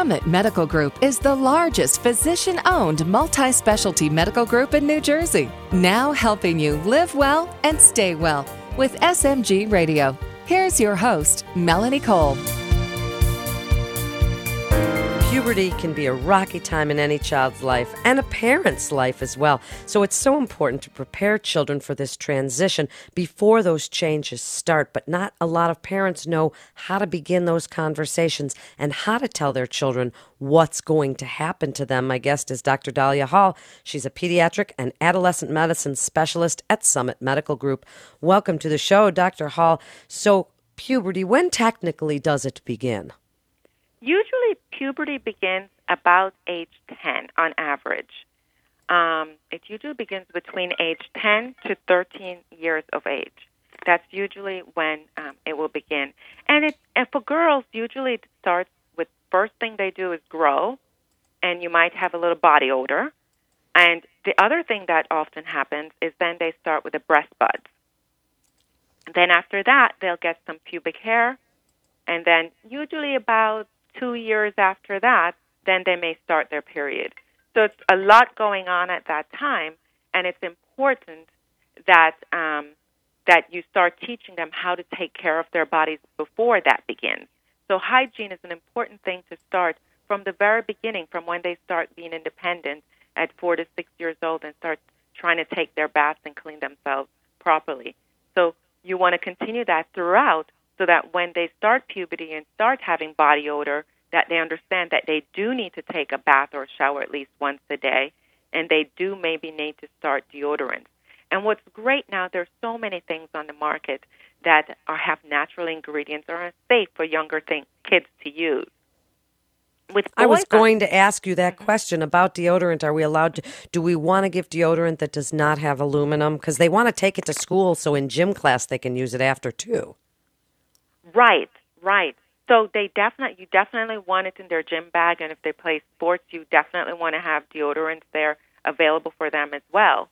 Summit Medical Group is the largest physician owned multi specialty medical group in New Jersey. Now helping you live well and stay well with SMG Radio. Here's your host, Melanie Cole. Puberty can be a rocky time in any child's life and a parent's life as well. So it's so important to prepare children for this transition before those changes start. But not a lot of parents know how to begin those conversations and how to tell their children what's going to happen to them. My guest is Dr. Dahlia Hall. She's a pediatric and adolescent medicine specialist at Summit Medical Group. Welcome to the show, Dr. Hall. So, puberty, when technically does it begin? Usually, puberty begins about age 10 on average. Um, it usually begins between age 10 to 13 years of age. That's usually when um, it will begin. And, it, and for girls, usually it starts with first thing they do is grow, and you might have a little body odor. And the other thing that often happens is then they start with the breast buds. Then after that, they'll get some pubic hair, and then usually about two years after that, then they may start their period. So it's a lot going on at that time, and it's important that um, that you start teaching them how to take care of their bodies before that begins. So hygiene is an important thing to start from the very beginning, from when they start being independent at four to six years old and start trying to take their baths and clean themselves properly. So you want to continue that throughout so that when they start puberty and start having body odor, that they understand that they do need to take a bath or a shower at least once a day, and they do maybe need to start deodorant. And what's great now, there's so many things on the market that are have natural ingredients or are safe for younger thing, kids to use. With I was going to ask you that mm-hmm. question about deodorant. Are we allowed to? Do we want to give deodorant that does not have aluminum? Because they want to take it to school, so in gym class they can use it after too. Right, right. So they definitely, you definitely want it in their gym bag, and if they play sports, you definitely want to have deodorants there available for them as well,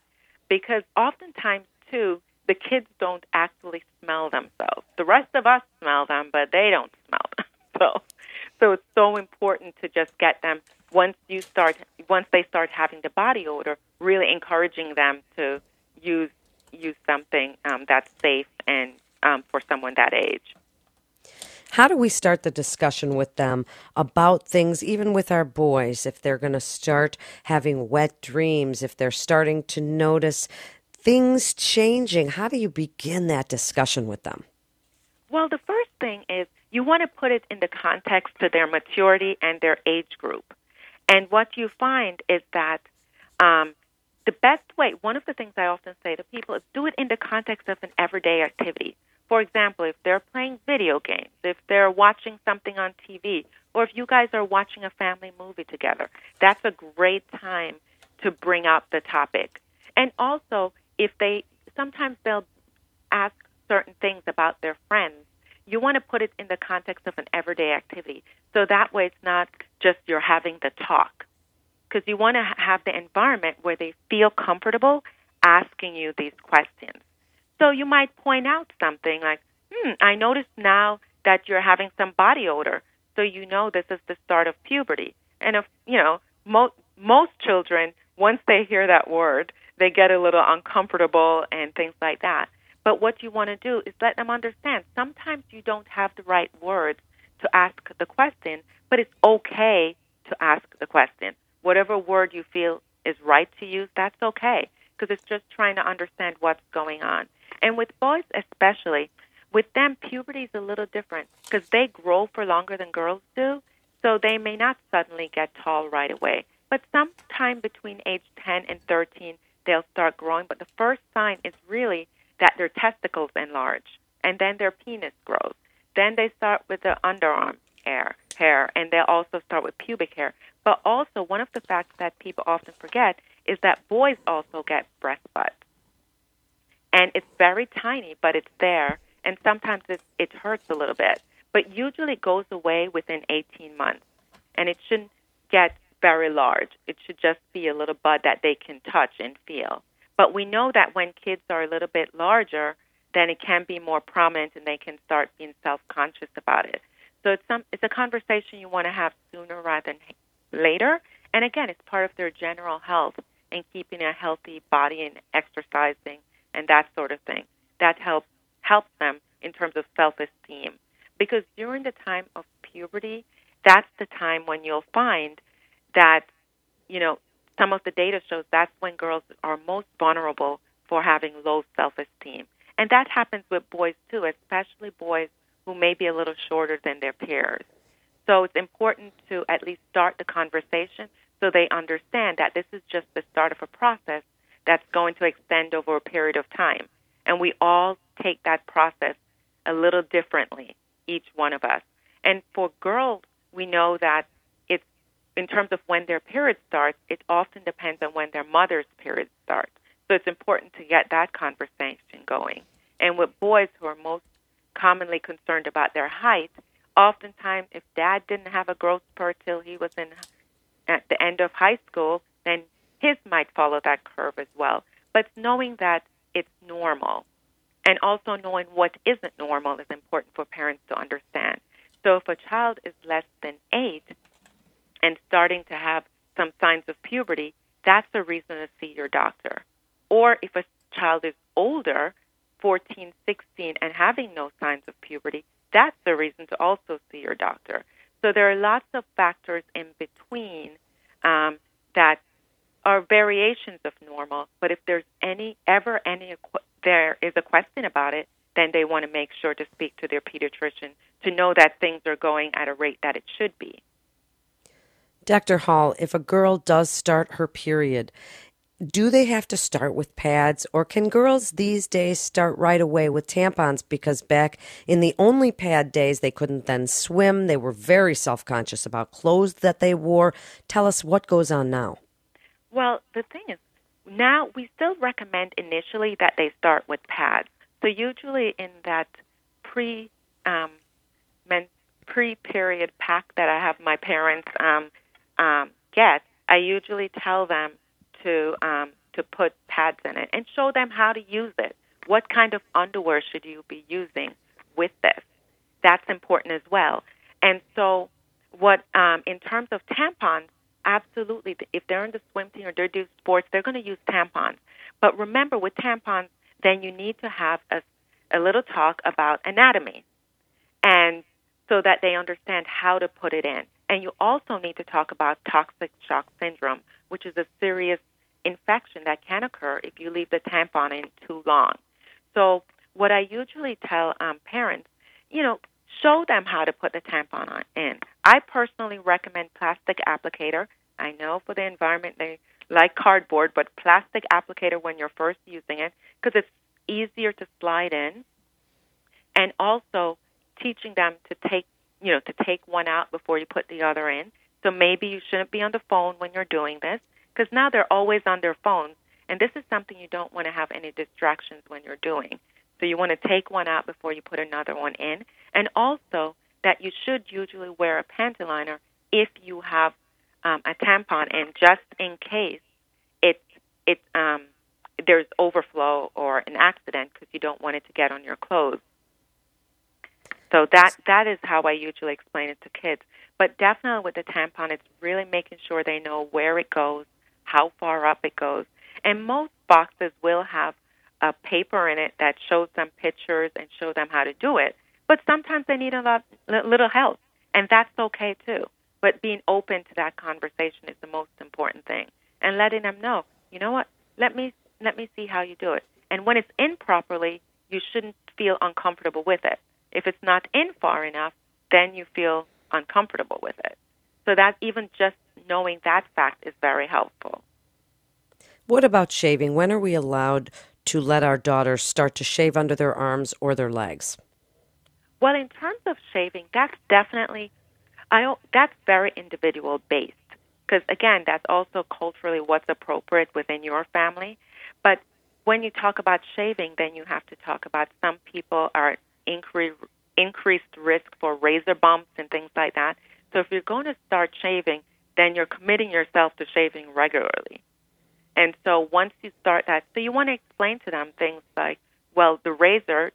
because oftentimes too, the kids don't actually smell themselves. The rest of us smell them, but they don't smell them. So, so it's so important to just get them once you start, once they start having the body odor, really encouraging them to use use something um, that's safe and um, for someone that age. How do we start the discussion with them about things, even with our boys, if they're going to start having wet dreams, if they're starting to notice things changing? How do you begin that discussion with them? Well, the first thing is you want to put it in the context to their maturity and their age group. And what you find is that um, the best way, one of the things I often say to people is do it in the context of an everyday activity. For example, if they're playing video games, if they're watching something on TV, or if you guys are watching a family movie together, that's a great time to bring up the topic. And also, if they sometimes they'll ask certain things about their friends, you want to put it in the context of an everyday activity. So that way it's not just you're having the talk. Because you want to have the environment where they feel comfortable asking you these questions. So you might point out something like, hmm, I noticed now that you're having some body odor. So you know this is the start of puberty. And if, you know, mo- most children, once they hear that word, they get a little uncomfortable and things like that. But what you want to do is let them understand sometimes you don't have the right words to ask the question, but it's okay to ask the question. Whatever word you feel is right to use, that's okay because it's just trying to understand what's going on. And with boys, especially, with them, puberty is a little different because they grow for longer than girls do, so they may not suddenly get tall right away. But sometime between age 10 and 13, they'll start growing. But the first sign is really that their testicles enlarge, and then their penis grows. Then they start with the underarm hair, hair, and they'll also start with pubic hair. But also, one of the facts that people often forget is that boys also get breast buds and it's very tiny, but it's there, and sometimes it, it hurts a little bit, but usually it goes away within 18 months, and it shouldn't get very large. It should just be a little bud that they can touch and feel. But we know that when kids are a little bit larger, then it can be more prominent and they can start being self conscious about it. So it's some it's a conversation you want to have sooner rather than later. And again, it's part of their general health and keeping a healthy body and exercising and that sort of thing. That helps helps them in terms of self-esteem. Because during the time of puberty, that's the time when you'll find that you know some of the data shows that's when girls are most vulnerable for having low self-esteem. And that happens with boys too, especially boys who may be a little shorter than their peers. So it's important to at least start the conversation so they understand that this is just the start of a process that's going to extend over a period of time. And we all take that process a little differently, each one of us. And for girls, we know that it's in terms of when their period starts, it often depends on when their mother's period starts. So it's important to get that conversation going. And with boys who are most commonly concerned about their height, oftentimes if dad didn't have a growth spurt till he was in at the end of high school, then his might follow that curve as well. But knowing that it's normal and also knowing what isn't normal is important for parents to understand. So if a child is less than eight and starting to have some signs of puberty, that's a reason to see your doctor. Or if a child is older, 14, 16, and having no signs of puberty, that's a reason to also see your doctor. So there are lots of factors in between um, that are variations of normal. But if there's any ever any there is a question about it, then they want to make sure to speak to their pediatrician to know that things are going at a rate that it should be. Dr. Hall, if a girl does start her period do they have to start with pads or can girls these days start right away with tampons because back in the only pad days they couldn't then swim they were very self-conscious about clothes that they wore tell us what goes on now well the thing is now we still recommend initially that they start with pads so usually in that pre um, men, pre period pack that i have my parents um, um, get i usually tell them to um, to put pads in it and show them how to use it. What kind of underwear should you be using with this? That's important as well. And so, what um, in terms of tampons, absolutely, if they're in the swim team or they're doing sports, they're going to use tampons. But remember, with tampons, then you need to have a, a little talk about anatomy, and so that they understand how to put it in. And you also need to talk about toxic shock syndrome, which is a serious infection that can occur if you leave the tampon in too long. So, what I usually tell um, parents, you know, show them how to put the tampon on in. I personally recommend plastic applicator. I know for the environment they like cardboard, but plastic applicator when you're first using it because it's easier to slide in. And also teaching them to take, you know, to take one out before you put the other in. So maybe you shouldn't be on the phone when you're doing this because now they're always on their phones, and this is something you don't want to have any distractions when you're doing. So you want to take one out before you put another one in, and also that you should usually wear a panty liner if you have um, a tampon in, just in case it it um, there's overflow or an accident because you don't want it to get on your clothes. So that that is how I usually explain it to kids. But definitely with the tampon, it's really making sure they know where it goes, how far up it goes. And most boxes will have a paper in it that shows them pictures and show them how to do it. But sometimes they need a lot, little help, and that's okay too. But being open to that conversation is the most important thing, and letting them know, you know what? Let me let me see how you do it. And when it's in properly, you shouldn't feel uncomfortable with it. If it's not in far enough, then you feel uncomfortable with it. So that even just knowing that fact is very helpful. What about shaving? When are we allowed to let our daughters start to shave under their arms or their legs? Well, in terms of shaving, that's definitely I that's very individual based because again, that's also culturally what's appropriate within your family. But when you talk about shaving, then you have to talk about some people are incre- increased risk for razor bumps and things like that. So if you're going to start shaving, then you're committing yourself to shaving regularly. And so once you start that, so you want to explain to them things like, well, the razor,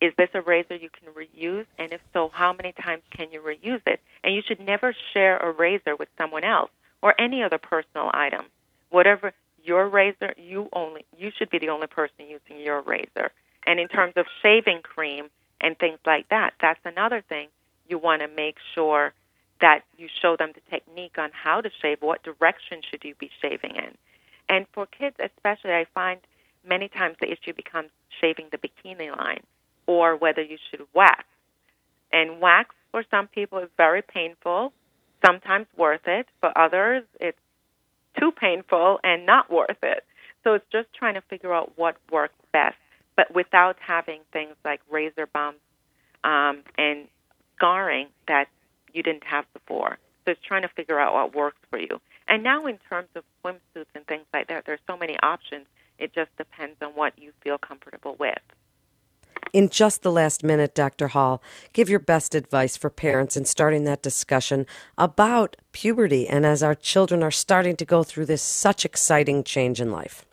is this a razor you can reuse? And if so, how many times can you reuse it. And you should never share a razor with someone else or any other personal item. Whatever your razor, you only you should be the only person using your razor. And in terms of shaving cream and things like that, that's another thing you want to make sure that you show them the technique on how to shave, what direction should you be shaving in. And for kids especially, I find many times the issue becomes shaving the bikini line or whether you should wax. And wax for some people is very painful, sometimes worth it. For others, it's too painful and not worth it. So it's just trying to figure out what works best, but without having things like razor bumps um, and scarring that you didn't have before. So it's trying to figure out what works for you. And now, in terms of swimsuits and things like that, there's so many options. It just depends on what you feel comfortable with. In just the last minute, Dr. Hall, give your best advice for parents in starting that discussion about puberty and as our children are starting to go through this such exciting change in life.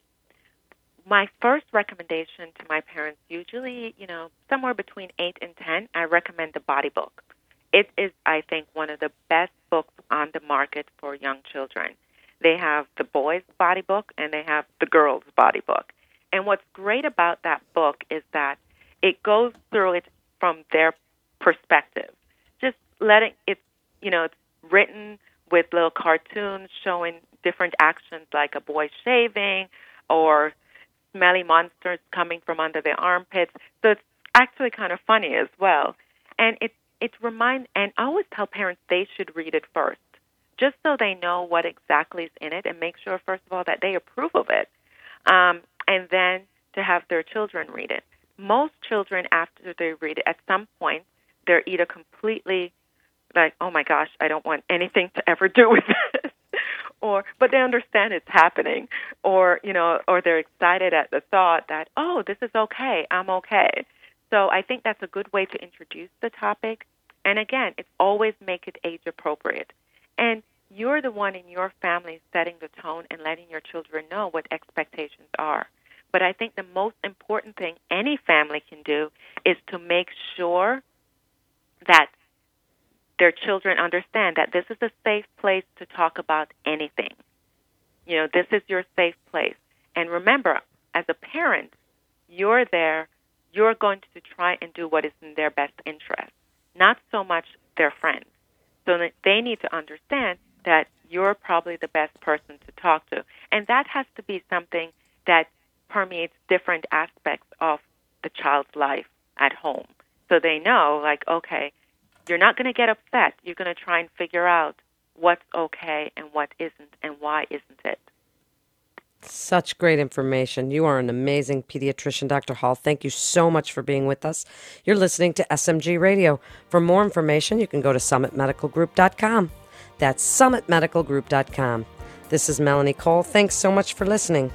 My first recommendation to my parents, usually, you know, somewhere between 8 and 10, I recommend the body book. It is, I think, one of the best books on the market for young children. They have the boys' body book and they have the girls' body book. And what's great about that book is that it goes through it from their perspective. Just letting it, you know, it's written with little cartoons showing different actions like a boy shaving or smelly monsters coming from under their armpits. So it's actually kind of funny as well. And it it remind and I always tell parents they should read it first, just so they know what exactly is in it and make sure first of all that they approve of it, um, and then to have their children read it most children, after they read it, at some point, they're either completely like, oh my gosh, I don't want anything to ever do with this. or, but they understand it's happening. Or, you know, or they're excited at the thought that, oh, this is okay, I'm okay. So I think that's a good way to introduce the topic. And again, it's always make it age appropriate. And you're the one in your family setting the tone and letting your children know what expectations are. But I think the most important thing any family can do is to make sure that their children understand that this is a safe place to talk about anything. You know, this is your safe place. And remember, as a parent, you're there, you're going to try and do what is in their best interest, not so much their friends. So they need to understand that you're probably the best person to talk to. And that has to be something that permeates different aspects of the child's life at home. So they know, like, okay, you're not going to get upset. You're going to try and figure out what's okay and what isn't, and why isn't it. Such great information. You are an amazing pediatrician, Dr. Hall. Thank you so much for being with us. You're listening to SMG Radio. For more information, you can go to summitmedicalgroup.com. That's summitmedicalgroup.com. This is Melanie Cole. Thanks so much for listening.